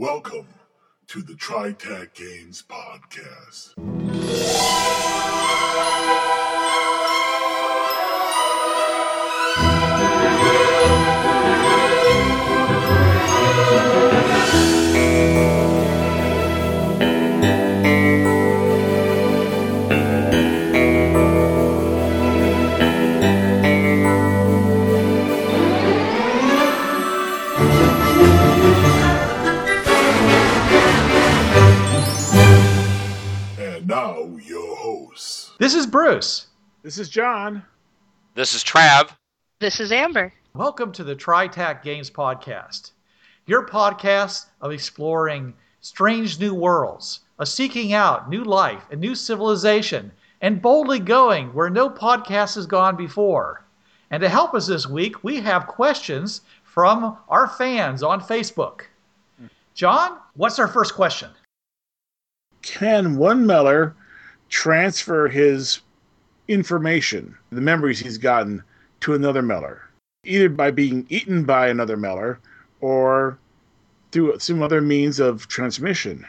Welcome to the TriTac Games Podcast. This is Bruce. This is John. This is Trav. This is Amber. Welcome to the TriTac Games Podcast, your podcast of exploring strange new worlds, of seeking out new life and new civilization, and boldly going where no podcast has gone before. And to help us this week, we have questions from our fans on Facebook. John, what's our first question? Can one Meller transfer his information, the memories he's gotten, to another Meller? Either by being eaten by another Meller or through some other means of transmission.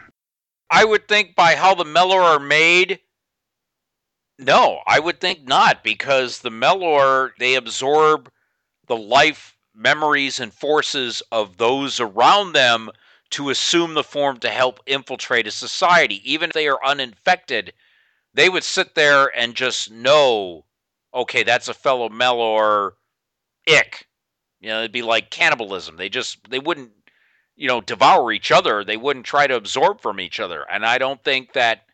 I would think by how the Meller are made, no, I would think not, because the Meller, they absorb the life, memories, and forces of those around them to assume the form to help infiltrate a society. Even if they are uninfected, they would sit there and just know, okay, that's a fellow Meller, ick. You know, it'd be like cannibalism. They just, they wouldn't, you know, devour each other. They wouldn't try to absorb from each other. And I don't think that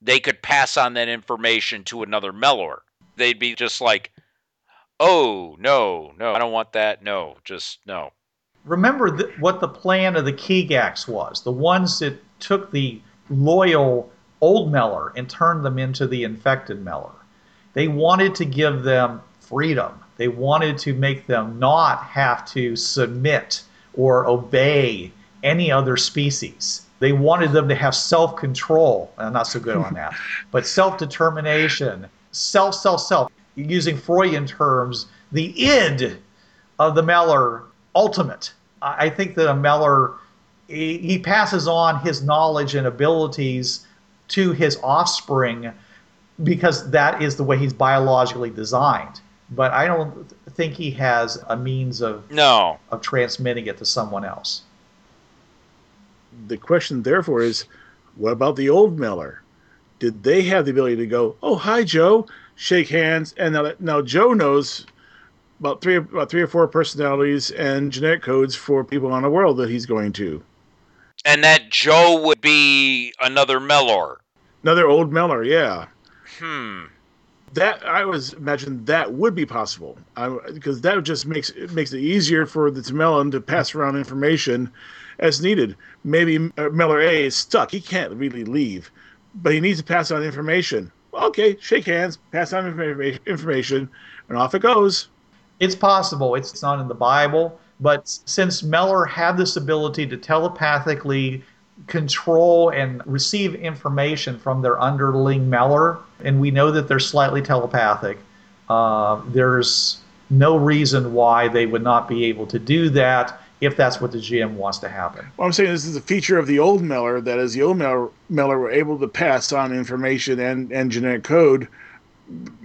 they could pass on that information to another Meller. They'd be just like, oh, no, no, I don't want that. No, just no. Remember th- what the plan of the Keygax was the ones that took the loyal old Meller and turned them into the infected Meller. They wanted to give them freedom. They wanted to make them not have to submit or obey any other species. They wanted them to have self control. I'm not so good on that, but self determination, self, self, self. Using Freudian terms, the id of the Meller ultimate. I think that a Meller, he passes on his knowledge and abilities to his offspring because that is the way he's biologically designed. But I don't think he has a means of, No. of transmitting it to someone else. The question, therefore, is what about the old Meller? Did they have the ability to go, oh, hi, Joe, shake hands? And now, now Joe knows about three, about three or four personalities and genetic codes for people on a world that he's going to. And that Joe would be another Meller. Another old Meller, yeah. Hmm. That I was imagine that would be possible I, because that just makes it makes it easier for the Tehrmelern to pass around information as needed. Maybe uh, Meller A is stuck; he can't really leave, but he needs to pass on information. Okay, shake hands, pass on information, and off it goes. It's possible. It's it's not in the Bible, but since Meller had this ability to telepathically control and receive information from their underling Meller, and we know that they're slightly telepathic, uh, there's no reason why they would not be able to do that if that's what the GM wants to happen. Well, I'm saying this is a feature of the old Meller that as the old Meller, Meller were able to pass on information and, and genetic code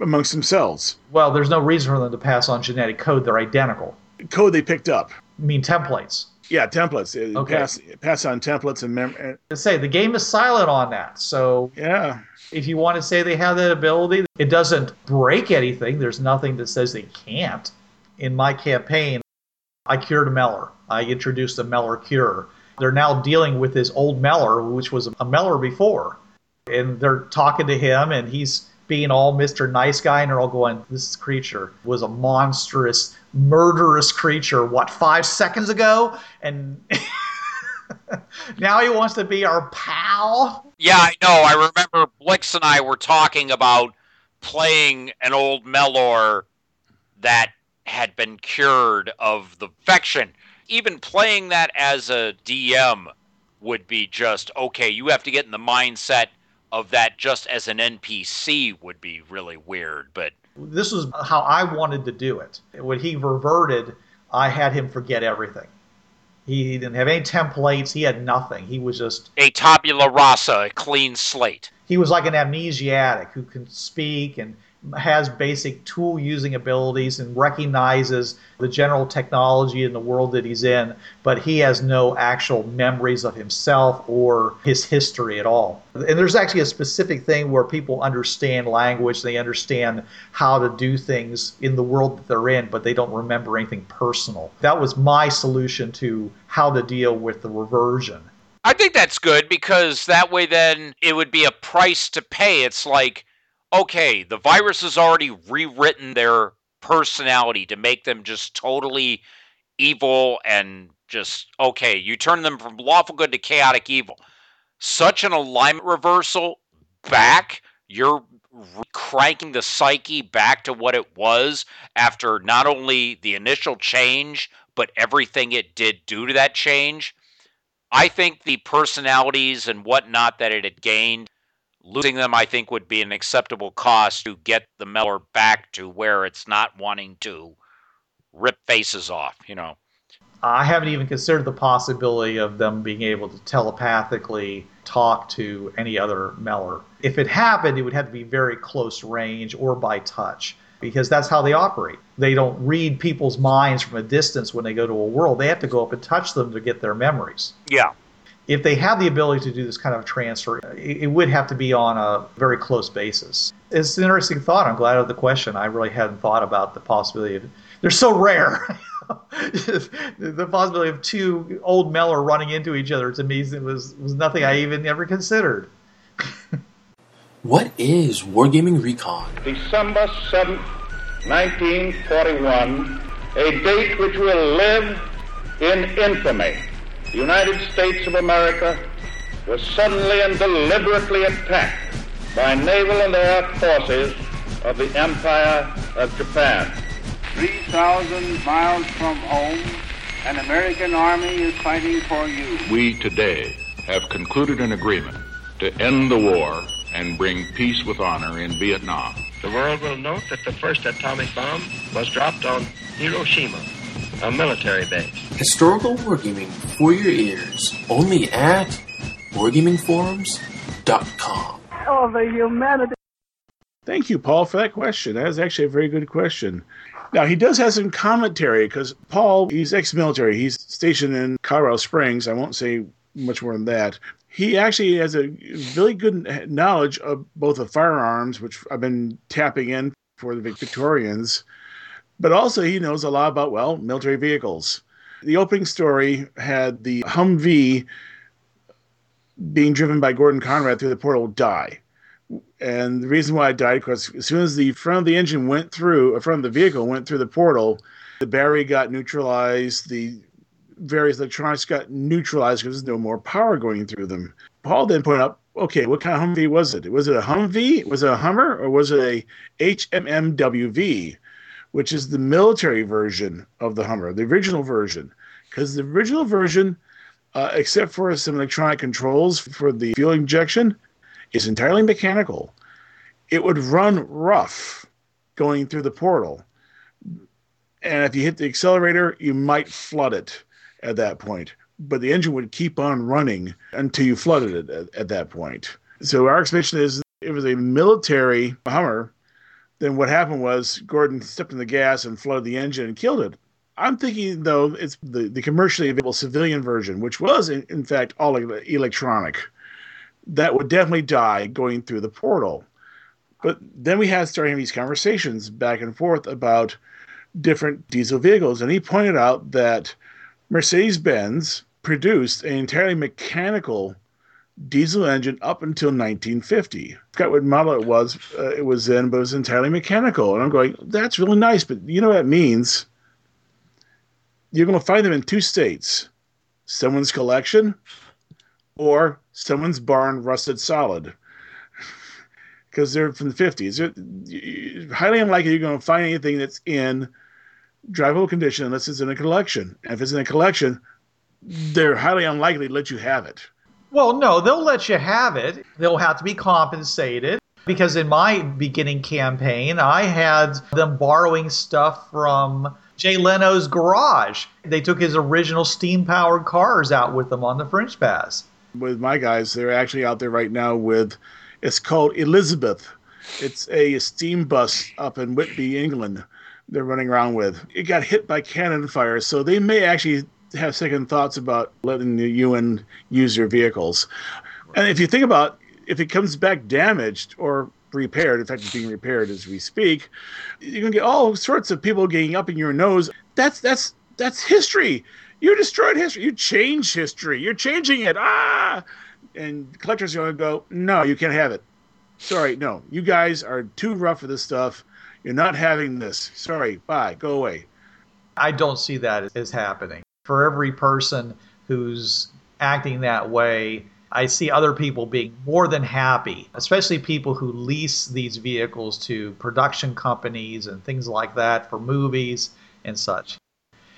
amongst themselves. Well, there's no reason for them to pass on genetic code. They're identical. Code they picked up. I mean, templates. Yeah, templates. Okay. Pass pass on templates and mem- say the game is silent on that, so yeah. if you want to say they have that ability, it doesn't break anything. There's nothing that says they can't. In my campaign, I cured a Meller. I introduced a Meller cure. They're now dealing with this old Meller, which was a Meller before. And they're talking to him, and he's being all Mr. Nice Guy, and they're all going, This creature was a monstrous, murderous creature, what, five seconds ago? And now he wants to be our pal? Yeah, I know. I remember Blix and I were talking about playing an old Meller that had been cured of the infection. Even playing that as a DM would be just okay. You have to get in the mindset of that just as an NPC would be really weird. But this was how I wanted to do it. When he reverted, I had him forget everything. He didn't have any templates. He had nothing. He was just a tabula rasa, a clean slate. He was like an amnesiac who can speak and has basic tool using abilities and recognizes the general technology in the world that he's in, but he has no actual memories of himself or his history at all. And there's actually a specific thing where people understand language, they understand how to do things in the world that they're in, but they don't remember anything personal. That was my solution to how to deal with the reversion. I think that's good because that way then it would be a price to pay. It's like okay, the virus has already rewritten their personality to make them just totally evil and just okay, you turn them from lawful good to chaotic evil. Such an alignment reversal back, you're cranking the psyche back to what it was after not only the initial change, but everything it did due to that change. I think the personalities and whatnot that it had gained losing them, I think, would be an acceptable cost to get the Meller back to where it's not wanting to rip faces off, you know. I haven't even considered the possibility of them being able to telepathically talk to any other Meller. If it happened, it would have to be very close range or by touch because that's how they operate. They don't read people's minds from a distance when they go to a world. They have to go up and touch them to get their memories. Yeah if they have the ability to do this kind of transfer, it, would have to be on a very close basis. It's an interesting thought. I'm glad of the question. I really hadn't thought about the possibility of. They're so rare. the possibility of two old Meller running into each other to me was was nothing I even ever considered. what is Wargaming Recon? December 7th, 1941, a date which will live in infamy the United States of America was suddenly and deliberately attacked by naval and air forces of the Empire of Japan. 3,000 miles from home, an American army is fighting for you. We today have concluded an agreement to end the war and bring peace with honor in Vietnam. The world will note that the first atomic bomb was dropped on Hiroshima a military base. Historical wargaming for your ears, only at wargamingforums.com. Oh, the humanity. Thank you, Paul, for that question. That is actually a very good question. Now, he does have some commentary because Paul, he's ex military. He's stationed in Colorado Springs. I won't say much more than that. He actually has a really good knowledge of both the firearms, which I've been tapping in for the Victorians, but also, he knows a lot about, well, military vehicles. The opening story had the Humvee being driven by Gordon Conrad through the portal die. And the reason why it died, because as soon as the front of the engine went through, or front of the vehicle went through the portal, the battery got neutralized, the various electronics got neutralized because there's no more power going through them. Paul then pointed out, okay, what kind of Humvee was it? Was it a Humvee? Was it a Hummer? Or was it a HMMWV? Which is the military version of the Hummer, the original version. Because the original version, uh, except for some electronic controls for the fuel injection, is entirely mechanical. It would run rough going through the portal. And if you hit the accelerator, you might flood it at that point. But the engine would keep on running until you flooded it at, at that point. So our explanation is it was a military Hummer then what happened was Gordon stepped on the gas and flooded the engine and killed it. I'm thinking though it's the, the commercially available civilian version, which was in, in fact all electronic, that would definitely die going through the portal. But then we had starting these conversations back and forth about different diesel vehicles, and he pointed out that Mercedes Benz produced an entirely mechanical diesel engine up until 1950. I forgot what model it was. Uh, it was in, but it was entirely mechanical. And I'm going, that's really nice, but you know what that means? You're going to find them in two states: someone's collection, or someone's barn rusted solid. Because they're from the 50s. They're highly unlikely you're going to find anything that's in drivable condition unless it's in a collection. And if it's in a collection, they're highly unlikely to let you have it. Well, no, they'll let you have it. They'll have to be compensated. Because in my beginning campaign, I had them borrowing stuff from Jay Leno's garage. They took his original steam powered cars out with them on the Fringe Path. With my guys, they're actually out there right now with it's called Elizabeth. It's a steam bus up in Whitby, England. They're running around with. It got hit by cannon fire, so they may actually have second thoughts about letting the UN use your vehicles. And if you think about if it comes back damaged or repaired, in fact, it's being repaired as we speak, you can get all sorts of people getting up in your nose. That's that's that's history. You destroyed history. You change history. You're changing it. Ah, and collectors are to go, no, you can't have it. Sorry, no, you guys are too rough for this stuff. You're not having this. Sorry, bye, go away. I don't see that as happening. For every person who's acting that way, I see other people being more than happy, especially people who lease these vehicles to production companies and things like that for movies and such.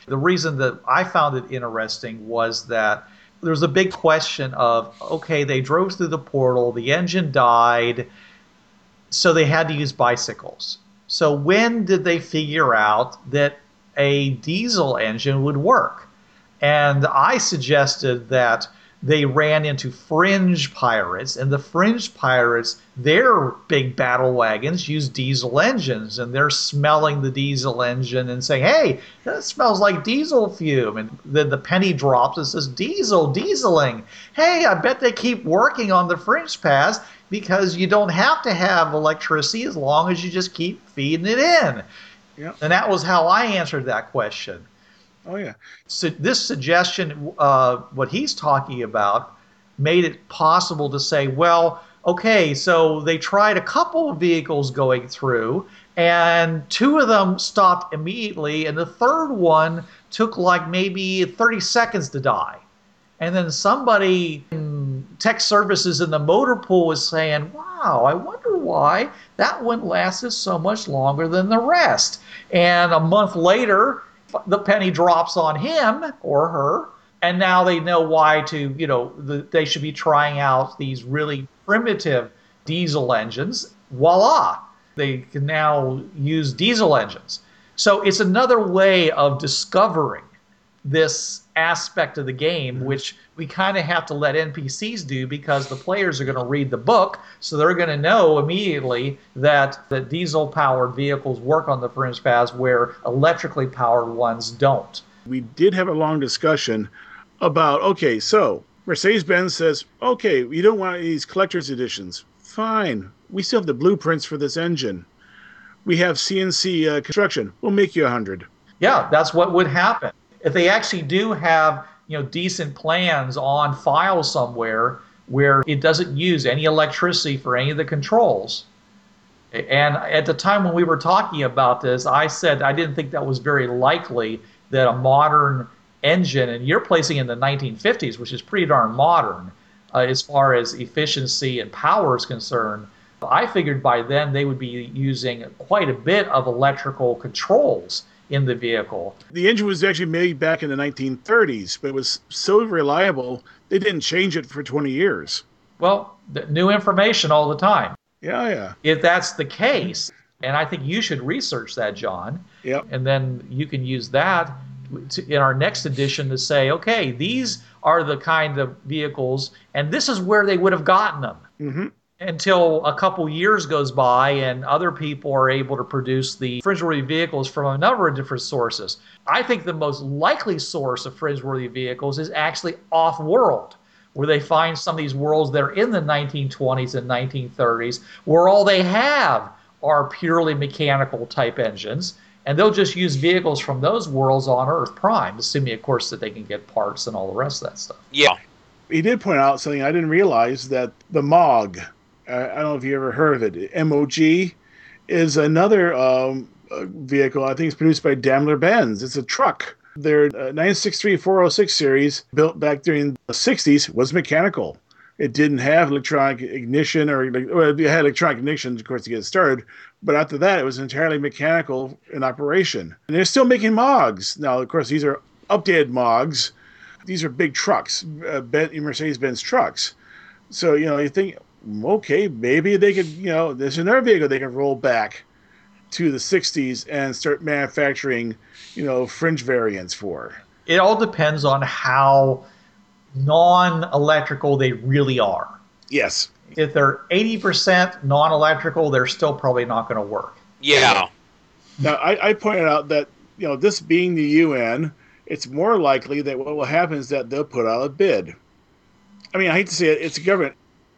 The reason that I found it interesting was that there was a big question of okay, they drove through the portal, the engine died, so they had to use bicycles. So when did they figure out that a diesel engine would work? And I suggested that they ran into fringe pirates, and the fringe pirates, their big battle wagons use diesel engines, and they're smelling the diesel engine and saying, "Hey, that smells like diesel fume." And then the penny drops and says, "Diesel, dieseling." Hey, I bet they keep working on the fringe path because you don't have to have electricity as long as you just keep feeding it in. Yeah. And that was how I answered that question. Oh yeah. So this suggestion, uh, what he's talking about, made it possible to say, well, okay, so they tried a couple of vehicles going through, and two of them stopped immediately, and the third one took like maybe 30 seconds to die. And then somebody in tech services in the motor pool was saying, wow, I wonder why that one lasted so much longer than the rest. And a month later, the penny drops on him or her and now they know why to you know the, they should be trying out these really primitive diesel engines. Voila! They can now use diesel engines. So it's another way of discovering this aspect of the game which we kind of have to let npcs do because the players are going to read the book so they're going to know immediately that the diesel powered vehicles work on the fringe paths where electrically powered ones don't We did have a long discussion about okay, so Mercedes Benz says, okay, you don't want these collector's editions. Fine. We still have the blueprints for this engine. We have CNC uh, construction. We'll make you a hundred. yeah that's what would happen if they actually do have you know decent plans on file somewhere where it doesn't use any electricity for any of the controls. And at the time when we were talking about this i said i didn't think that was very likely that a modern engine and you're placing in the 1950s which is pretty darn modern uh, as far as efficiency and power is concerned. I figured by then they would be using quite a bit of electrical controls in the vehicle The engine was actually made back in the 1930s, but it was so reliable they didn't change it for 20 years. Well, new information all the time. Yeah, yeah. If that's the case, and I think you should research that, John, Yep. and then you can use that to, in our next edition to say, okay, these are the kind of vehicles, and this is where they would have gotten them. hmm Until a couple years goes by and other people are able to produce the fringe-worthy vehicles from a number of different sources. I think the most likely source of fringe-worthy vehicles is actually off-world where they find some of these worlds that are in the 1920s and 1930s, where all they have are purely mechanical type engines, and they'll just use vehicles from those worlds on Earth Prime, assuming, of course, that they can get parts and all the rest of that stuff. Yeah. He did point out something I didn't realize that the MOG, I don't know if you ever heard of it, MOG, is another um, uh, vehicle. I think it's produced by Daimler Benz. It's a truck. Their uh, 963-406 series, built back during the 60s, was mechanical. It didn't have electronic ignition, or well, it had electronic ignition, of course, to get it started. But after that, it was entirely mechanical in operation. And they're still making MOGs now. Of course, these are updated MOGs. These are big trucks, uh, Mercedes-Benz trucks. So you know, you think, okay, maybe they could, you know, this there's another vehicle they can roll back to the 60s and start manufacturing, you know, fringe variants for. It all depends on how non-electrical they really are. Yes. If they're 80% non-electrical, they're still probably not going to work. Yeah. Now, I, I pointed out that, you know, this being the UN, it's more likely that what will happen is that they'll put out a bid. I mean, I hate to say it, it's a government,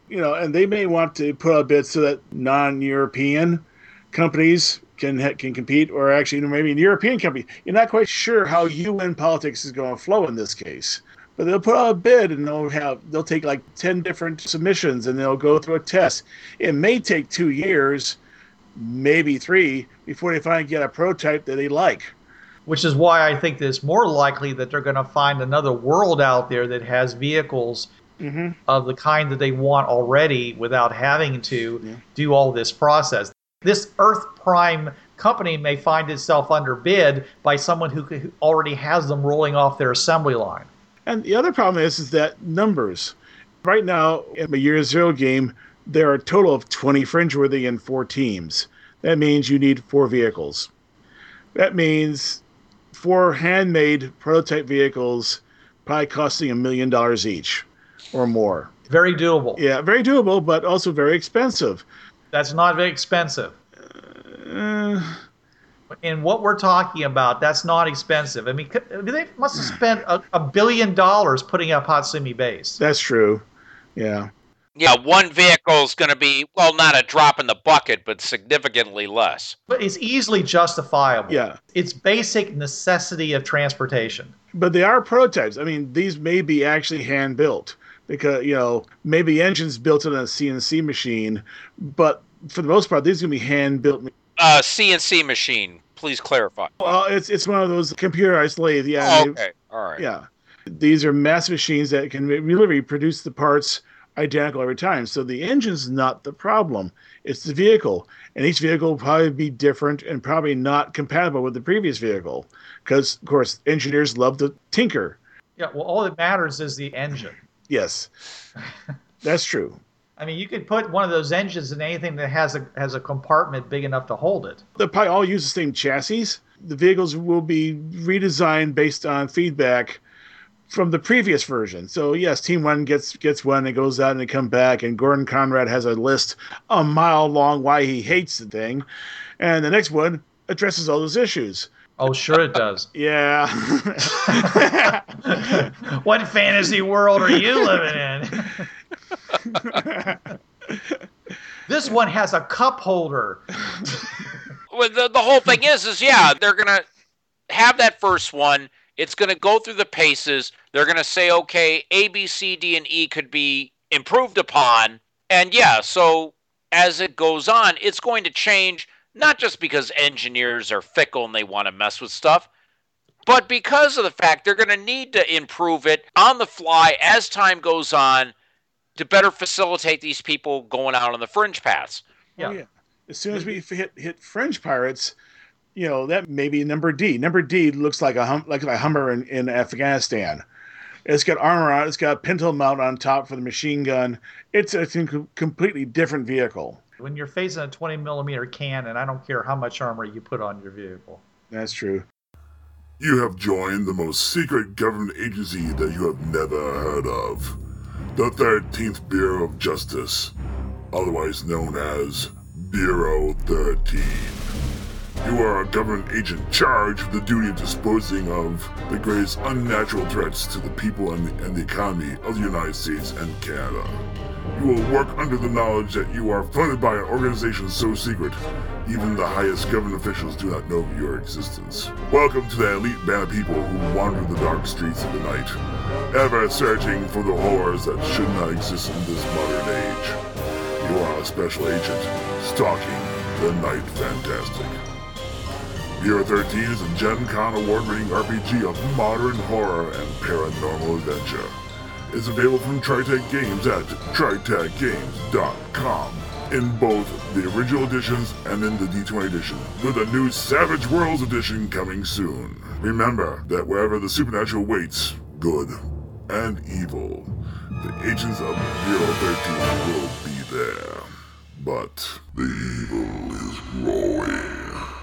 you know, and they may want to put out a bid so that non-European companies can can compete, or actually, you know, maybe an European company. You're not quite sure how UN politics is going to flow in this case, but they'll put out a bid and they'll have they'll take like ten different submissions and they'll go through a test. It may take two years, maybe three, before they finally get a prototype that they like. Which is why I think that it's more likely that they're going to find another world out there that has vehicles Mm-hmm. of the kind that they want already without having to Yeah. do all this process. This Earth Prime company may find itself underbid by someone who, who already has them rolling off their assembly line. And the other problem is, is that numbers. Right now, in the year zero game, there are a total of 20 fringeworthy and four teams. That means you need four vehicles. That means four handmade prototype vehicles, probably costing a million dollars each or more. Very doable. Yeah, very doable, but also very expensive. That's not very expensive. Uh, In what we're talking about, that's not expensive. I mean, they must have spent a, a billion dollars putting up Hatsumi Base. that's true. Yeah. Yeah, one vehicle is going to be, well, not a drop in the bucket, but significantly less. But it's easily justifiable. Yeah. It's basic necessity of transportation. but they are prototypes. I mean, these may be actually hand built because you know maybe engines built in a CNC machine, but for the most part, these are gonna be hand built. Uh, CNC machine, please clarify. Well, it's it's one of those computerized lathe. Yeah, Oh, okay, all right. yeah. These are mass machines that can really reproduce the parts identical every time. So the engine's not the problem; it's the vehicle, and each vehicle will probably be different and probably not compatible with the previous vehicle, because of course engineers love to tinker. Yeah, well, all that matters is the engine. Yes, that's true. I mean, you could put one of those engines in anything that has a has a compartment big enough to hold it. They'll probably all use the same chassis. The vehicles will be redesigned based on feedback from the previous version. So yes, Team One gets gets one, it goes out and they come back, and Gordon Conrad has a list a mile long why he hates the thing, and the next one addresses all those issues. Oh, sure it does. Yeah. what fantasy world are you living in? this one has a cup holder. Well, the, the whole thing is, is yeah, they're gonna have that first one. It's gonna go through the paces. They're gonna say, okay, A, B, C, D, and E could be improved upon, and yeah, so as it goes on, it's going to change. Not just because engineers are fickle and they want to mess with stuff, but because of the fact they're going to need to improve it on the fly as time goes on to better facilitate these people going out on the fringe paths. Yeah. Oh, yeah. As soon as we hit hit fringe pirates, you know that may be number D. Number D looks like a hum, like a Hummer in, in Afghanistan. It's got armor on. it, It's got a pintle mount on top for the machine gun. It's a completely different vehicle. When you're facing a 20 millimeter cannon, I don't care how much armor you put on your vehicle. That's true. You have joined the most secret government agency that you have never heard of the 13th Bureau of Justice, otherwise known as Bureau 13. You are a government agent charged with the duty of disposing of the greatest unnatural threats to the people and the, and the economy of the United States and Canada. You will work under the knowledge that you are funded by an organization so secret, even the highest government officials do not know of your existence. Welcome to the elite band of people who wander the dark streets of the night, ever searching for the horrors that should not exist in this modern age. You are a special agent, stalking the Night Fantastic. Bureau 13 is a Gen Con award-winning RPG of modern horror and paranormal adventure. It's available from TriTac Games at tritacgames.com in both the original editions and in the D20 edition, with a new Savage Worlds edition coming soon. Remember that wherever the supernatural waits, good and evil, the agents of Bureau 13 will be there. But the evil is growing.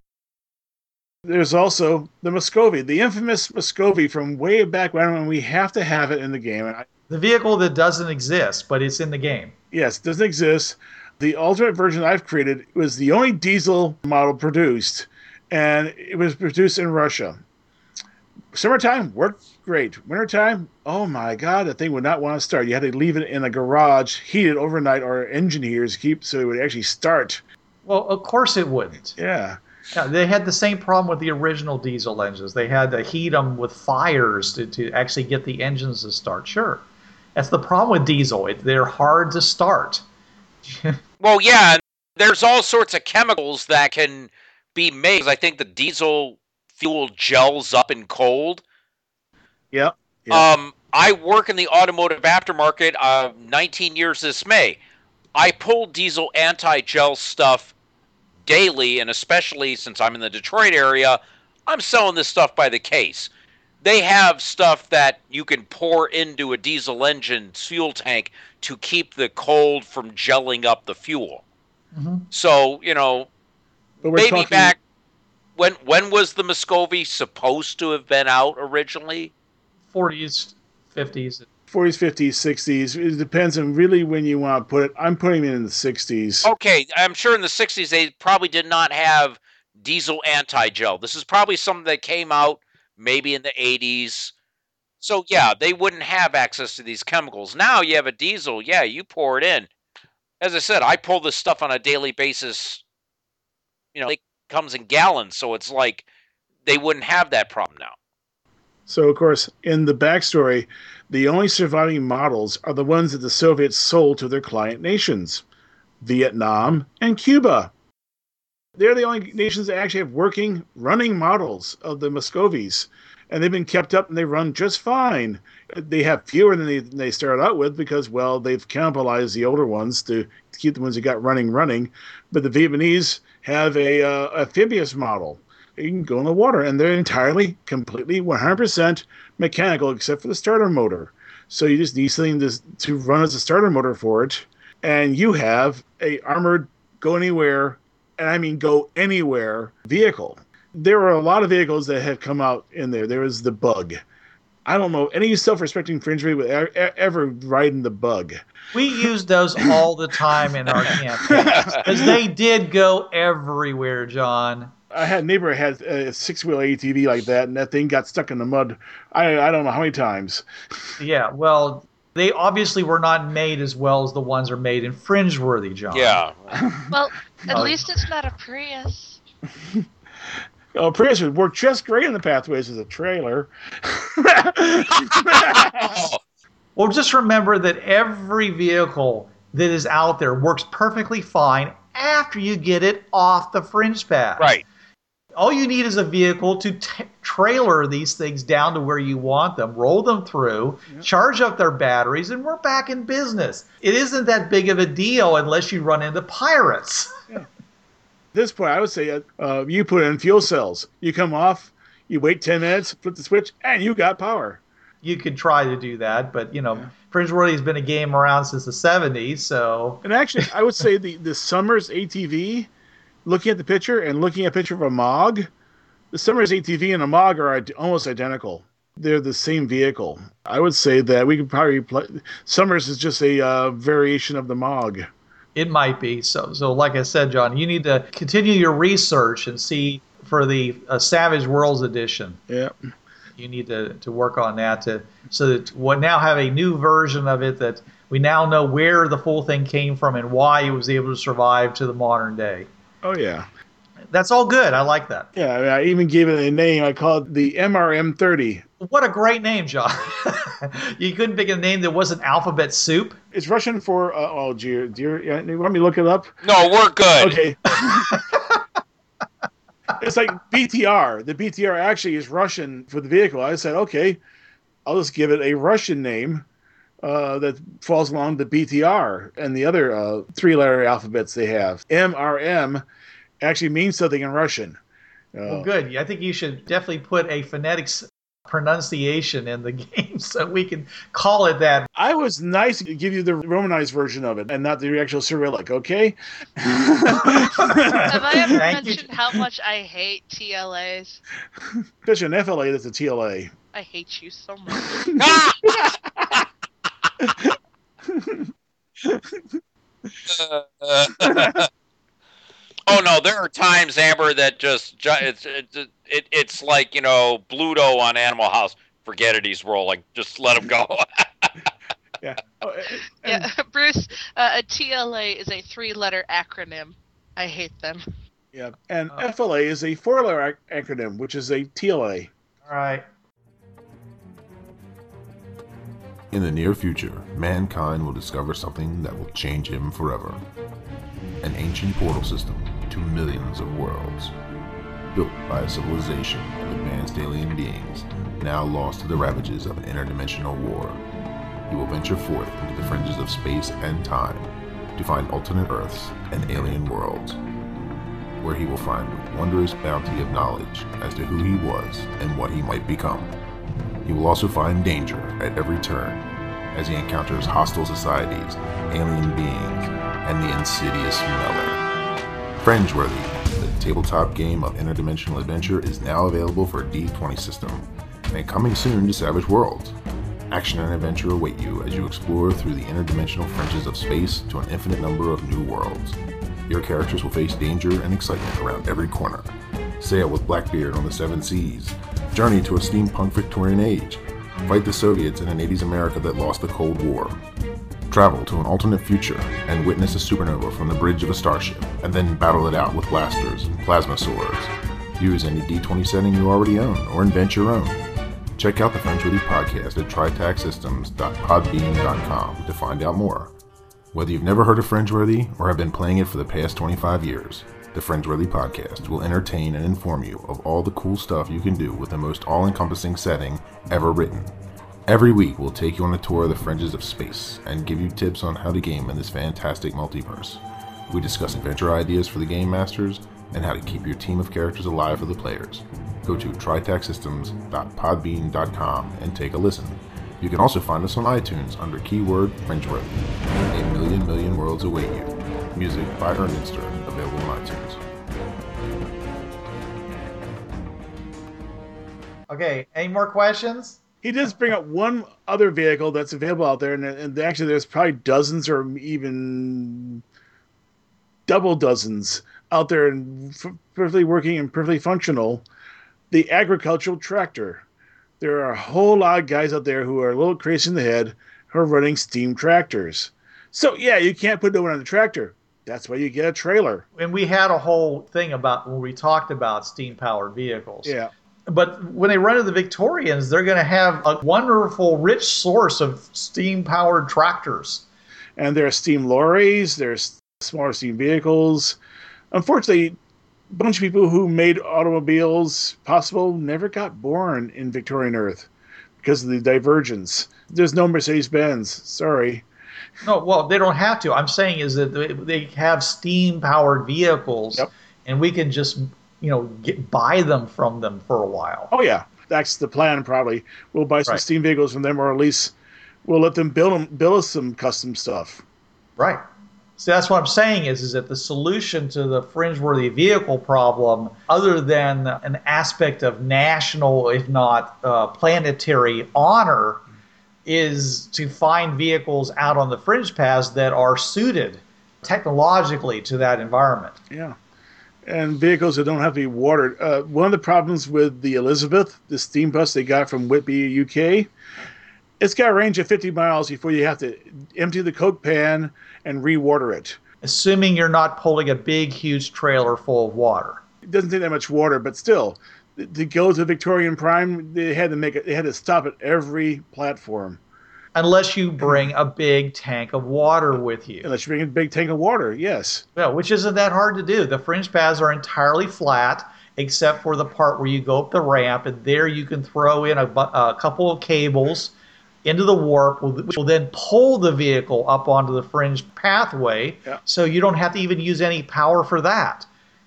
There's also the Muscovy, the infamous Muscovy from way back when, when we have to have it in the game. And I, The vehicle that doesn't exist, but it's in the game. yes, it doesn't exist. The alternate version I've created was the only diesel model produced, and it was produced in Russia. Summertime worked great. Wintertime, oh my god, that thing would not want to start. You had to leave it in a garage, heated overnight, or engine heaters keep so it would actually start. Well, of course it wouldn't. Yeah. Yeah, they had the same problem with the original diesel engines. They had to heat them with fires to, to actually get the engines to start. Sure. That's the problem with diesel. They're hard to start. Well, yeah, there's all sorts of chemicals that can be made. I think the diesel fuel gels up in cold. Yep. Yeah. Um, I work in the automotive aftermarket. Uh, 19 years this May. I pull diesel anti-gel stuff daily, and especially since I'm in the Detroit area, I'm selling this stuff by the case. They have stuff that you can pour into a diesel engine fuel tank to keep the cold from gelling up the fuel. Mhm. So you know, but we're maybe talking, back when when was the Muscovy supposed to have been out originally? 40s, 50s. 40s, 50s, 60s. It depends on really when you want to put it. I'm putting it in the 60s. Okay, I'm sure in the 60s they probably did not have diesel anti-gel. This is probably something that came out maybe in the 80s. So yeah, they wouldn't have access to these chemicals. Now you have a diesel, yeah, you pour it in. As I said, I pull this stuff on a daily basis. You know, it comes in gallons, so it's like they wouldn't have that problem now. So, of course, in the backstory, the only surviving models are the ones that the Soviets sold to their client nations Vietnam and Cuba. They're the only nations that actually have working, running models of the Muscovies, and they've been kept up and they run just fine. They have fewer than they, than they started out with because, well, they've cannibalized the older ones to, keep the ones that got running running. But the Vietnamese have a uh, amphibious model you can go in the water and they're entirely completely 100% mechanical except for the starter motor so you just need something to, to run as a starter motor for it and you have a armored go anywhere and i mean go anywhere vehicle there are a lot of vehicles that have come out in there there was the bug i don't know any self-respecting fringe would ever ride in the bug We used those all the time in our campaigns because they did go everywhere, John. I had a neighbor had a six wheel ATV like that, and that thing got stuck in the mud. I I don't know how many times. Yeah, well, they obviously were not made as well as the ones are made in Fringeworthy, John. Yeah. Well, at Oh. least it's not a Prius. Oh, Prius would work just great in the pathways as a trailer. Well, just remember that every vehicle that is out there works perfectly fine after you get it off the fringe pad. Right. All you need is a vehicle to t- trailer these things down to where you want them, roll them through, charge up their batteries, and we're back in business. It isn't that big of a deal unless you run into pirates. At this point, I would say uh, uh, you put in fuel cells. You come off, you wait 10 minutes, flip the switch, and you got power. You could try to do that, but you know, Fringeworthy's been a game around since the 70s, so And actually, I would say the, the Summers ATV, looking at the picture and looking at a picture of a MOG, the Summers ATV and a MOG are almost identical. They're the same vehicle. I would say that we could probably play. Summers is just a uh, variation of the MOG. It might be. So, so like I said, John, you need to continue your research and see for the uh, Savage Worlds edition. Yeah. You need to, to work on that to so that we now have a new version of it that we now know where the full thing came from and why it was able to survive to the modern day. Oh, yeah. That's all good. I like that. Yeah, I, mean, I even gave it a name. I called it the MRM30. What a great name, John. you couldn't pick a name that wasn't alphabet soup. It's Russian for, uh, oh, dear, dear. yeah, You want me to look it up? No, we're good. Okay. it's like BTR. The BTR actually is Russian for the vehicle. I said, okay, I'll just give it a Russian name uh, that falls along the BTR and the other uh, three letter alphabets they have. MRM actually means something in Russian. Uh, Well, good. I think you should definitely put a phonetics pronunciation in the game, so we can call it that. I was nice to give you the Romanized version of it and not the actual Cyrillic, okay? Have I ever Thank you. mentioned how much I hate TLAs? Especially an FLA that's a TLA. I hate you so much. oh no, there are times, Amber, that just it's it's it, it's like you know Bluto on Animal House. Forget it, he's rolling. Just let him go. Yeah. Oh, and- yeah, Bruce, uh, a TLA is a three-letter acronym. I hate them. yeah. And FLA is a four letter ac- acronym, which is a TLA. All right. In the near future, mankind will discover something that will change him forever. An ancient portal system to millions of worlds. Built by a civilization of advanced alien beings, now lost to the ravages of an interdimensional war. He will venture forth into the fringes of space and time to find alternate Earths and alien worlds, where he will find wondrous bounty of knowledge as to who he was and what he might become. He will also find danger at every turn as he encounters hostile societies, alien beings, and the insidious Meller. Fringeworthy, the tabletop game of interdimensional adventure, is now available for D20 system and coming soon to Savage Worlds. Action and adventure await you as you explore through the interdimensional fringes of space to an infinite number of new worlds. Your characters will face danger and excitement around every corner. Sail with Blackbeard on the seven seas. Journey to a steampunk Victorian age. Fight the Soviets in an 80s America that lost the Cold War. Travel to an alternate future and witness a supernova from the bridge of a starship, and then battle it out with blasters and plasma swords. Use any D20 setting you already own, or invent your own. Check out the Fringeworthy podcast at tritacsystems.podbean.com to find out more. Whether you've never heard of Fringeworthy or have been playing it for the past 25 years, the Fringeworthy podcast will entertain and inform you of all the cool stuff you can do with the most all encompassing setting ever written. Every week, we'll take you on a tour of the fringes of space and give you tips on how to game in this fantastic multiverse. We discuss adventure ideas for the game masters and how to keep your team of characters alive for the players. Go to tritacsystems.podbean.com and take a listen. You can also find us on iTunes under keyword Fringeworthy. A million million worlds await you. Music by Erminster, Okay. Any more questions? He does bring up one other vehicle that's available out there, and, and actually, there's probably dozens or even double dozens out there and f- perfectly working and perfectly functional. The agricultural tractor. There are a whole lot of guys out there who are a little crazy in the head who are running steam tractors. So, yeah, you can't put no one on the tractor. That's why you get a trailer. And we had a whole thing about when we talked about steam powered vehicles. Yeah. But when they run into the Victorians, they're going to have a wonderful, rich source of steam powered tractors. and there's steam lorries, there's smaller steam vehicles. Unfortunately, a bunch of people who made automobiles possible never got born in Victorian Earth because of the divergence. There's no Mercedes Benz. Sorry. No, well, they don't have to. I'm saying is that they- they have steam powered vehicles, Yep. and we can just you know get buy them from them for a while. Oh yeah, that's the plan. Probably we'll buy some Right. steam vehicles from them, or at least we'll let them build them, build us some custom stuff. Right. So that's what I'm saying is is that the solution to the fringe-worthy vehicle problem, other than an aspect of national, if not uh, planetary honor, is to find vehicles out on the fringe paths that are suited technologically to that environment. Yeah. And vehicles that don't have to be watered. Uh, one of the problems with the Elizabeth, the steam bus they got from Whitby, UK, it's got a range of 50 miles before you have to empty the Coke pan and re-water it. Assuming you're not pulling a big, huge trailer full of water. It doesn't take that much water, but still, to go to Victorian Prime, they had to make it. They had to stop at every platform Unless you bring a big tank of water with you. unless you bring a big tank of water. Yes. Yeah, which isn't that hard to do. The fringe paths are entirely flat, except for the part where you go up the ramp, and there you can throw in a, a couple of cables into the warp, which will then pull the vehicle up onto the fringe pathway, Yeah. so you don't have to even use any power for that.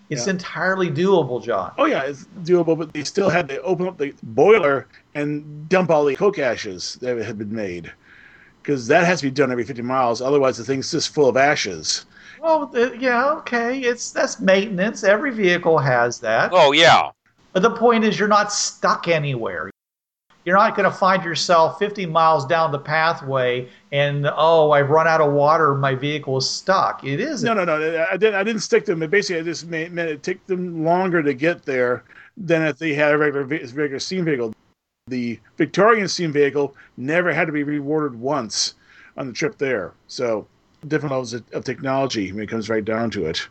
It's Yeah. entirely doable, John. Oh yeah, it's doable, but they still had to open up the boiler and dump all the coke ashes that had been made, because that has to be done every 50 miles. Otherwise, the thing's just full of ashes. Well, uh, yeah, okay. It's that's maintenance. Every vehicle has that. Oh yeah. But the point is, you're not stuck anywhere. You're not going to find yourself 50 miles down the pathway and oh, I've run out of water. My vehicle is stuck. It isn't. No, no, no. I didn't. I didn't stick them. Basically, I just made, meant it took them longer to get there than if they had a regular regular steam vehicle. The Victorian steam vehicle never had to be rewarded once on the trip there. So different levels of, of technology when it comes right down to it.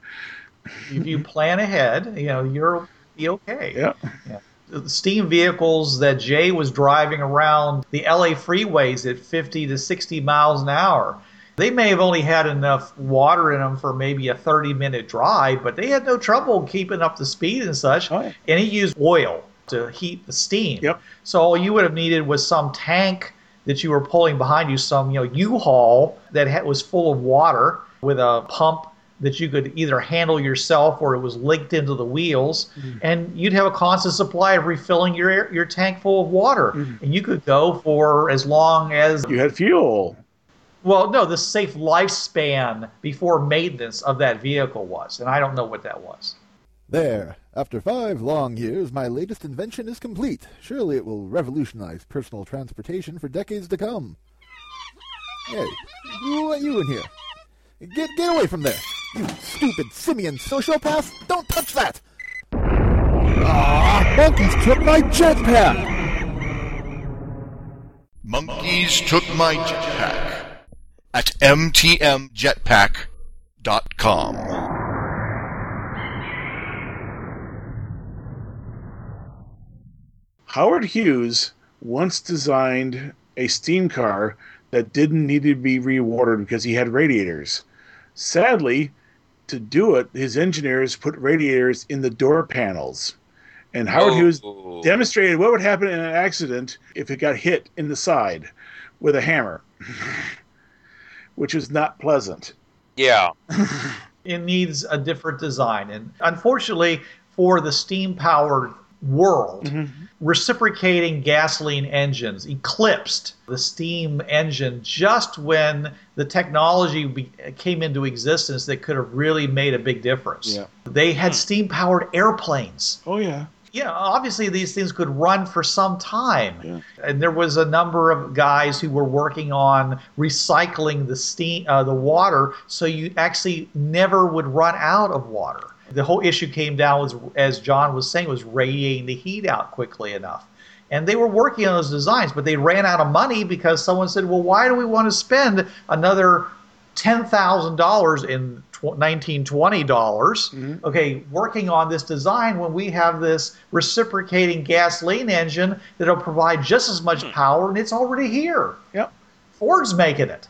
if you plan ahead, you know you're be okay. Yeah. The steam vehicles that Jay was driving around the LA freeways at 50 to 60 miles an hour. They may have only had enough water in them for maybe a 30 minute drive, but they had no trouble keeping up the speed and such. Oh, and he used oil to heat the steam. Yep. So all you would have needed was some tank that you were pulling behind you, some you know U-Haul that was full of water with a pump that you could either handle yourself or it was linked into the wheels, mm-hmm. and you'd have a constant supply of refilling your your tank full of water, mm-hmm. and you could go for as long as You had fuel. well, no, the safe lifespan before maintenance of that vehicle was, and I don't know what that was. There. After five long years, my latest invention is complete. Surely it will revolutionize personal transportation for decades to come. Hey, who let you in here? Get get away from there! You stupid simian sociopath! Don't touch that! Ah, monkeys took my jetpack! Monkeys took my jetpack at mtmjetpack.com. Howard Hughes once designed a steam car that didn't need to be rewatered because he had radiators. Sadly, to do it, his engineers put radiators in the door panels. And Howard Hughes Oh. demonstrated what would happen in an accident if it got hit in the side with a hammer, which was not pleasant. Yeah. it needs a different design. And unfortunately, for the steam powered world, reciprocating gasoline engines eclipsed the steam engine just when the technology be- came into existence that could have really made a big difference. Yeah. They had steam powered airplanes. Oh, yeah. Yeah, obviously these things could run for some time, and there was a number of guys who were working on recycling the steam, uh, the water, so you actually never would run out of water. The whole issue came down was, as John was saying, was radiating the heat out quickly enough. And they were working on those designs, but they ran out of money because someone said, "Well, why do we want to spend another ten thousand dollars in nineteen twenty dollars? Mm-hmm. Okay, working on this design when we have this reciprocating gasoline engine that'll provide just as much hmm. power, and it's already here. Yep, Ford's making it.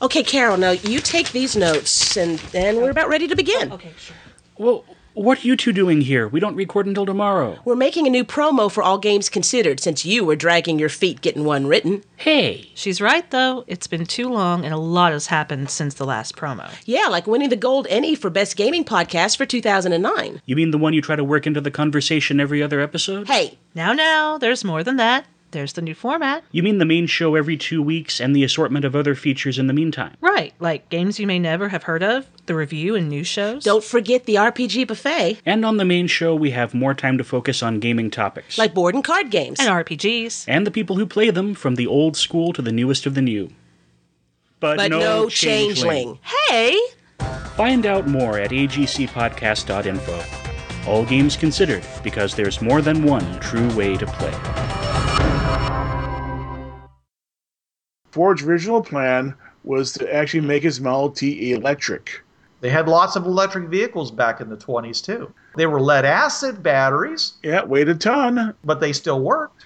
Okay, Carol, now you take these notes, and then we're about ready to begin. Oh, okay, sure. Well, what are you two doing here? We don't record until tomorrow. We're making a new promo for All Games Considered since you were dragging your feet getting one written. Hey. She's right, though. It's been too long, and a lot has happened since the last promo. Yeah, like winning the Gold ENnie for Best Gaming Podcast for 2009. You mean the one you try to work into the conversation every other episode? Hey. Now, now, there's more than that. There's the new format. You mean the main show every two weeks and the assortment of other features in the meantime? Right, like games you may never have heard of, the review and news shows. Don't forget the RPG buffet. And on the main show, we have more time to focus on gaming topics. Like board and card games. And RPGs. And the people who play them, from the old school to the newest of the new. But, But no changeling. Hey! Find out more at agcpodcast.info. All games considered, because there's more than one true way to play. Ford's original plan was to actually make his Model T electric. They had lots of electric vehicles back in the 20s, too. They were lead acid batteries. Yeah, weighed a ton. But they still worked.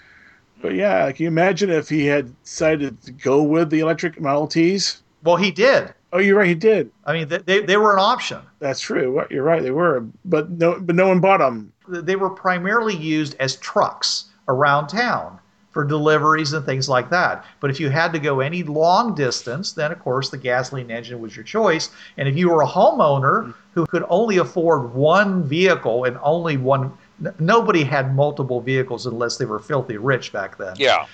But yeah, can you imagine if he had decided to go with the electric Model Ts? Well, he did. Oh, you're right, he did. I mean, they, they were an option. That's true. You're right, they were. But no, but no one bought them. They were primarily used as trucks around town. For deliveries and things like that. But if you had to go any long distance, then of course the gasoline engine was your choice. And if you were a homeowner who could only afford one vehicle and only one nobody had multiple vehicles unless they were filthy rich back then. Yeah.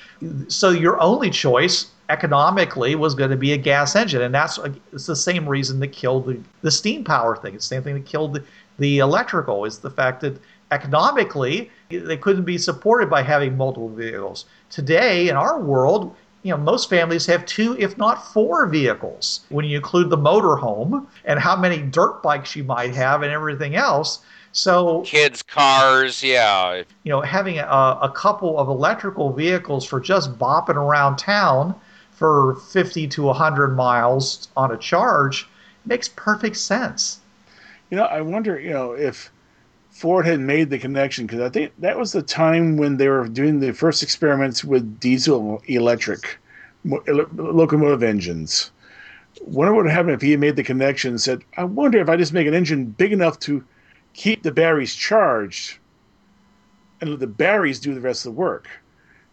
So your only choice economically was going to be a gas engine, and that's it's the same reason that killed the, the steam power thing. It's the same thing that killed the, the electrical is the fact that economically they couldn't be supported by having multiple vehicles. Today in our world, you know, most families have two, if not four vehicles when you include the motorhome and how many dirt bikes you might have and everything else. So Kids, cars, yeah. you know, having a, a couple of electrical vehicles for just bopping around town for 50 to 100 miles on a charge makes perfect sense. You know, I wonder, you know, if Ford had made the connection because I think that was the time when they were doing the first experiments with diesel electric locomotive engines. Wonder what would happen if he had made the connection and said, I wonder if I just make an engine big enough to keep the batteries charged and let the batteries do the rest of the work.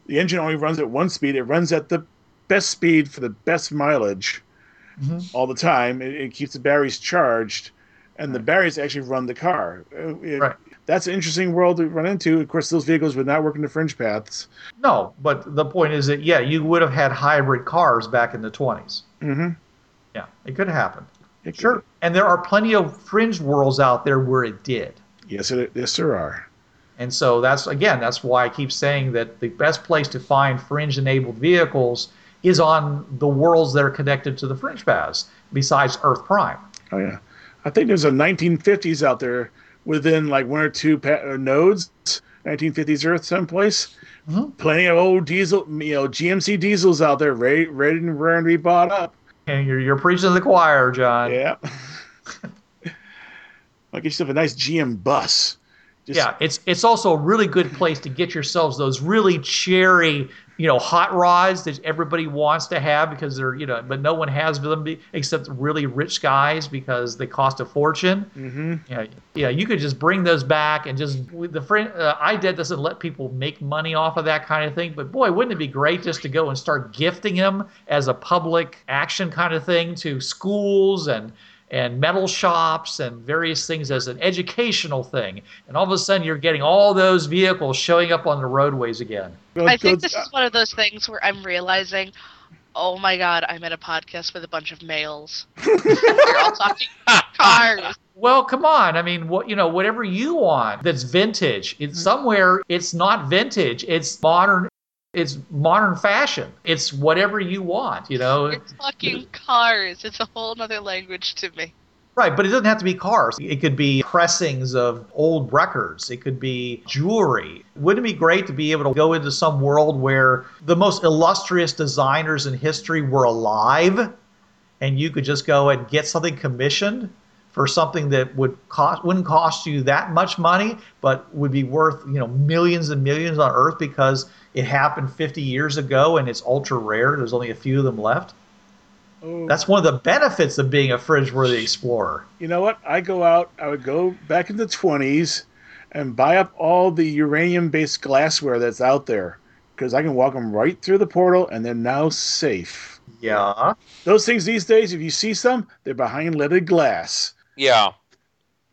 The engine only runs at one speed, it runs at the best speed for the best mileage mm-hmm. all the time. It, it keeps the batteries charged, and the batteries actually run the car. Uh, it- Right. That's an interesting world to run into. Of course, those vehicles would not work in the fringe paths. No, but the point is that, yeah, you would have had hybrid cars back in the 20s. Mm-hmm. Yeah, it could happen. happened. Sure. And there are plenty of fringe worlds out there where it did. Yes, it, yes, there are. And so that's again, that's why I keep saying that the best place to find fringe enabled vehicles is on the worlds that are connected to the fringe paths, besides Earth Prime. Oh yeah, I think there's a 1950s out there within like one or two pa- uh, nodes. 1950s Earth someplace. Plenty of old diesel, you know, GMC diesels out there, ready, ready and raring to be bought up. And you're you're preaching to the choir, John. Yeah. I'll get have a nice GM bus. Just- yeah, it's it's also a really good place to get yourselves those really cherry, you know, hot rods that everybody wants to have because they're you know, but no one has them except really rich guys because they cost a fortune. Mm-hmm. Yeah, yeah, you could just bring those back and just with the friend. Uh, IDET doesn't let people make money off of that kind of thing, but boy, wouldn't it be great just to go and start gifting them as a public action kind of thing to schools and and metal shops and various things as an educational thing, and all of a sudden you're getting all those vehicles showing up on the roadways again. I think this is uh, one of those things where I'm realizing, oh my god, I'm at a podcast with a bunch of males. You're all talking cars. Well, come on. I mean, what you know, whatever you want that's vintage. It's mm-hmm. somewhere. It's not vintage. It's modern. It's modern fashion. It's whatever you want. You know. You're talking cars. It's a whole other language to me. Right, but it doesn't have to be cars. It could be pressings of old records. It could be jewelry. Wouldn't it be great to be able to go into some world where the most illustrious designers in history were alive and you could just go and get something commissioned for something that would cost wouldn't cost you that much money, but would be worth, you know, millions and millions on earth because it happened 50 years ago and it's ultra rare. There's only a few of them left. Oh. That's one of the benefits of being a fringe-worthy explorer. You know what? I go out. I would go back in the 20s and buy up all the uranium-based glassware that's out there because I can walk them right through the portal and they're now safe. Yeah. Those things these days, if you see some, they're behind leaded glass. Yeah.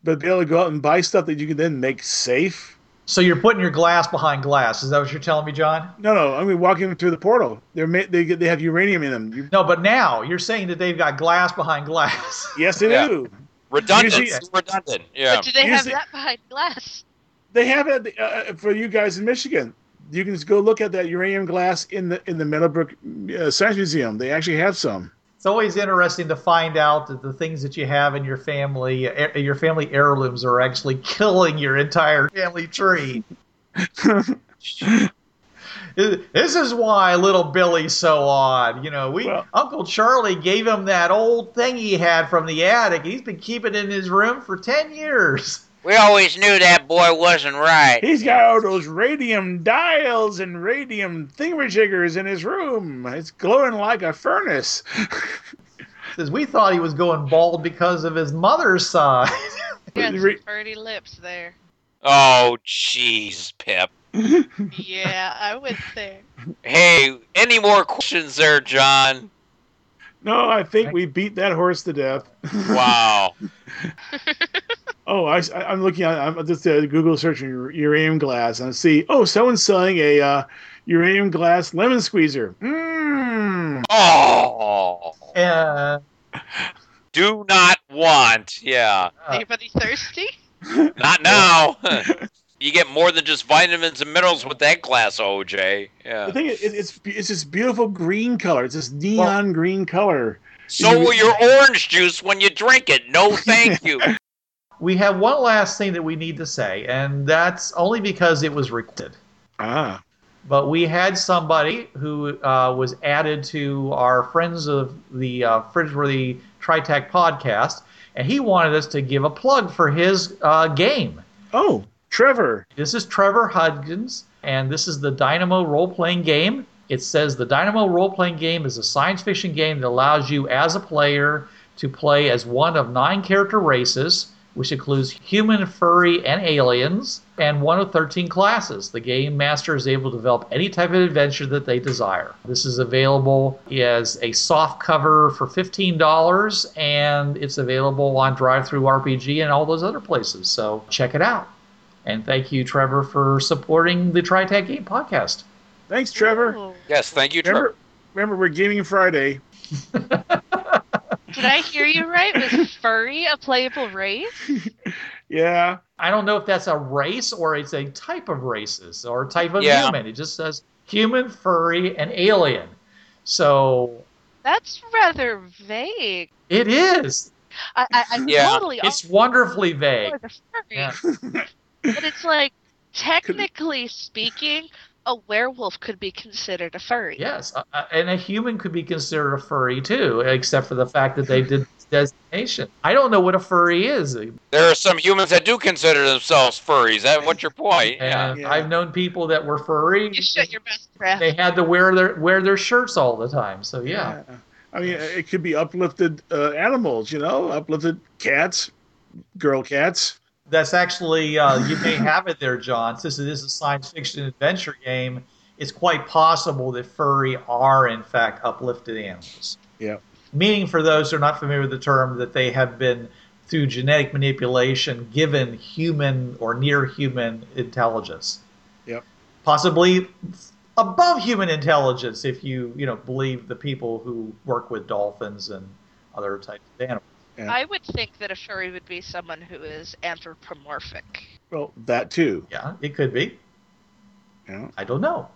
But be able to go out and buy stuff that you can then make safe. So you're putting your glass behind glass. Is that what you're telling me, John? No, no. I mean, walking through the portal, they're ma- they they have uranium in them. You, No, but now you're saying that they've got glass behind glass. yes, they Yeah. do. Redundant. Usually- it's redundant. Yeah. But do they have Usually- that behind glass? They have it uh, for you guys in Michigan. You can just go look at that uranium glass in the in the Meadowbrook uh, Science Museum. They actually have some. It's always interesting to find out that the things that you have in your family, eh, your family heirlooms, are actually killing your entire family tree. This is why little Billy's so odd. You know, we Uncle Charlie gave him that old thing he had from the attic. He's been keeping it in his room for ten years. We always knew that boy wasn't right. He's got all those radium dials and radium thingamajiggers in his room. It's glowing like a furnace. Says we thought he was going bald because of his mother's side. He had some pretty lips there. Oh, jeez, Pip. yeah, I went there. Hey, any more questions there, John? No, I think we beat that horse to death. Wow. Oh, I, am looking at I'm just uh, Google searching uranium glass and I see oh someone's selling a uh, uranium glass lemon squeezer. Mmm. Oh. Uh, Do not want. Yeah. Anybody thirsty? Not now. you get more than just vitamins and minerals with that glass, OJ. Yeah. The thing is, it's it's this beautiful green color. It's this neon green color. So will your orange juice when you drink it. No, thank you. we have one last thing that we need to say, and that's only because it was recorded. Ah. But we had somebody who uh, was added to our Friends of the uh, Fringeworthy TriTac podcast, and he wanted us to give a plug for his uh, game. Oh, Trevor. This is Trevor Hudgens, and this is the Dynamo role playing game. It says the Dynamo role playing game is a science fiction game that allows you as a player to play as one of nine character races which includes human, furry, and aliens, and one of 13 classes. The game master is able to develop any type of adventure that they desire. This is available as a soft cover for $15, and it's available on DriveThru RPG and all those other places. So check it out. And thank you, Trevor, for supporting the TriTac Game podcast. Thanks, Trevor. Yes, thank you, remember, Trevor. Remember, we're Gaming Friday. Did I hear you right? Was furry a playable race? yeah. I don't know if that's a race or it's a type of races or a type of Yeah. human. It just says human, furry, and alien. So That's rather vague. it is. I, I, I'm Yeah. totally It's wonderfully vague. all for the furry. but it's like, technically speaking, a werewolf could be considered a furry. Yes, uh, uh, and a human could be considered a furry too, except for the fact that they did designation. I don't know what a furry is. There are some humans that do consider themselves furries. That what's your point? Yeah. And I've known people that were furry. You shut your best breath. They had to wear their wear their shirts all the time. So yeah. I mean, it could be uplifted uh, animals, you know, uplifted cats, girl cats. That's actually uh, you may have it there, John. Since it is a science fiction adventure game, it's quite possible that furry are in fact uplifted animals. Yeah. Meaning, for those who are not familiar with the term, that they have been through genetic manipulation given human or near human intelligence, Yep. possibly above human intelligence if you you know believe the people who work with dolphins and other types of animals. I would think that a furry would be someone who is anthropomorphic. Well, that too. Yeah, it could be. Yeah. I don't know.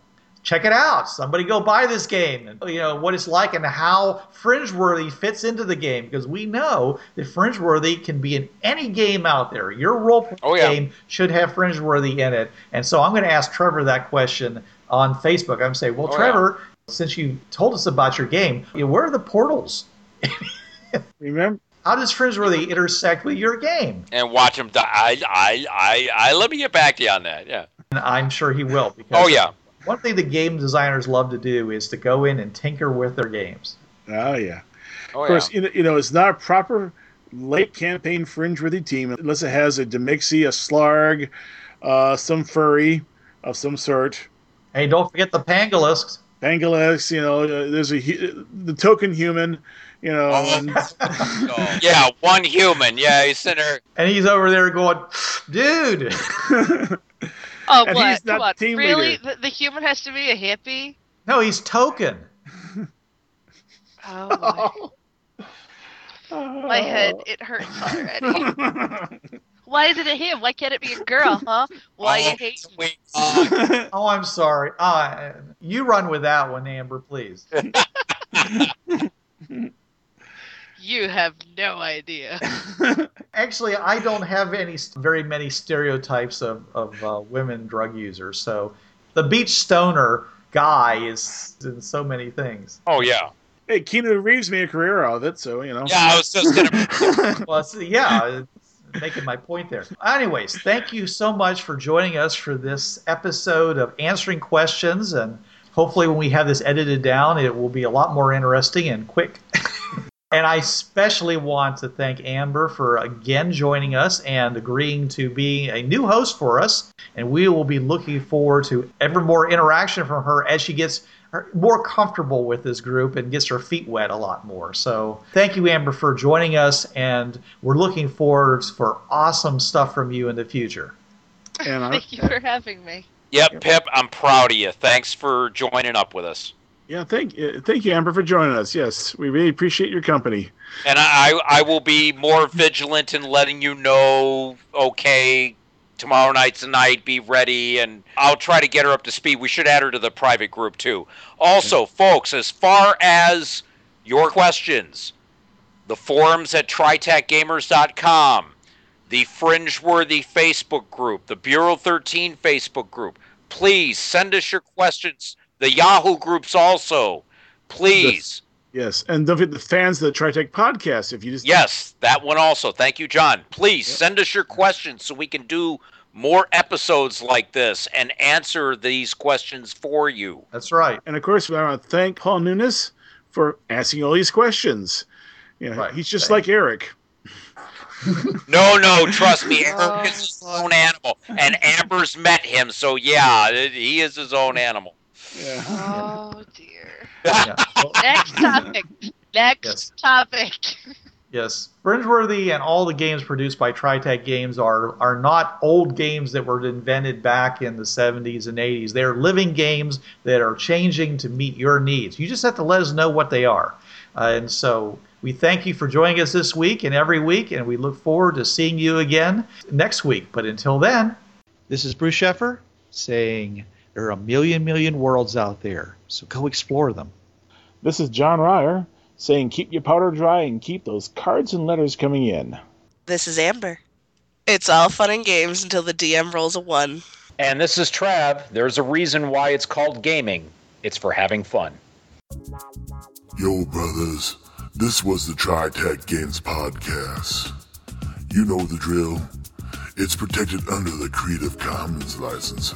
Check it out. Somebody go buy this game and you know what it's like and how Fringeworthy fits into the game because we know that Fringeworthy can be in any game out there. Your role playing Oh, yeah. game should have Fringeworthy in it. And so I'm going to ask Trevor that question on Facebook. I'm going to say, well, Oh, yeah. Trevor, since you told us about your game, where are the portals? Remember? How does Fringeworthy intersect with your game? And watch him die. I, I, I, I, let me get back to you on that. Yeah. And I'm sure he will. Because Oh, yeah. One thing the game designers love to do is to go in and tinker with their games. Oh yeah. Oh, of course, you know, you know, it's not a proper late campaign fringe-worthy team unless it has a Demixie, a Slarg, uh, some furry of some sort. Hey, don't forget the Pangolisk. Pangolisk, you know, uh, there's a the token human, you know. and- Yeah, one human. Yeah, he's sitting there. And he's over there going, dude. Oh, And what? he's not Come on. team Really? leader. The, the human has to be a hippie? No, he's token. Oh, my, my head, it hurts already. Why is it a him? Why can't it be a girl, huh? Why you hate me? oh, I'm sorry. Uh, you run with that one, Amber, please. You have no idea. Actually, I don't have any very many stereotypes of, of uh, women drug users. So the beach stoner guy is in so many things. Oh yeah. Hey, Keanu Reeves made a career out of it, so you know. Yeah, I was just gonna. well, see, yeah, making my point there. Anyways, thank you so much for joining us for this episode of answering questions, and hopefully, when we have this edited down, it will be a lot more interesting and quick. And I especially want to thank Amber for again joining us and agreeing to be a new host for us. And we will be looking forward to ever more interaction from her as she gets more comfortable with this group and gets her feet wet a lot more. So thank you, Amber, for joining us. And we're looking forward for awesome stuff from you in the future. And I, Thank you for having me. Yep, Pip, I'm proud of you. Thanks for joining up with us. Yeah, thank you, thank you, Amber, for joining us. Yes, we really appreciate your company. And I, I will be more vigilant in letting you know, okay, tomorrow night's the night, be ready, and I'll try to get her up to speed. We should add her to the private group, too. Also, folks, as far as your questions, the forums at tritacgamers.com, the Fringeworthy Facebook group, the Bureau 13 Facebook group, please send us your questions. The Yahoo groups also. Please. Yes, and don't forget the fans of the TriTac podcast. If you just Yes, that one also. Thank you, John. Please send us your questions so we can do more episodes like this and answer these questions for you. That's right. And of course, we want to thank Paul Nunes for asking all these questions. You know, he's just like Eric. No, no, trust me, Eric is his own animal, and Amber's met him, so yeah, he is his own animal. Oh dear. Next topic. Next topic. Yes, Fringeworthy and all the games produced by TriTac Games are are not old games that were invented back in the 70s and 80s. They're living games that are changing to meet your needs. You just have to let us know what they are. Uh, and so we thank you for joining us this week and every week, and we look forward to seeing you again next week. But until then, This is Bruce Sheffer saying there are a million, million worlds out there, so go explore them. This is John Ryer saying, "Keep your powder dry and keep those cards and letters coming in." This is Amber. It's all fun and games until the DM rolls a one. And this is Trav. There's a reason why it's called gaming. It's for having fun. Yo, brothers, this was the TriTac Games Podcast. You know the drill. It's protected under the Creative Commons License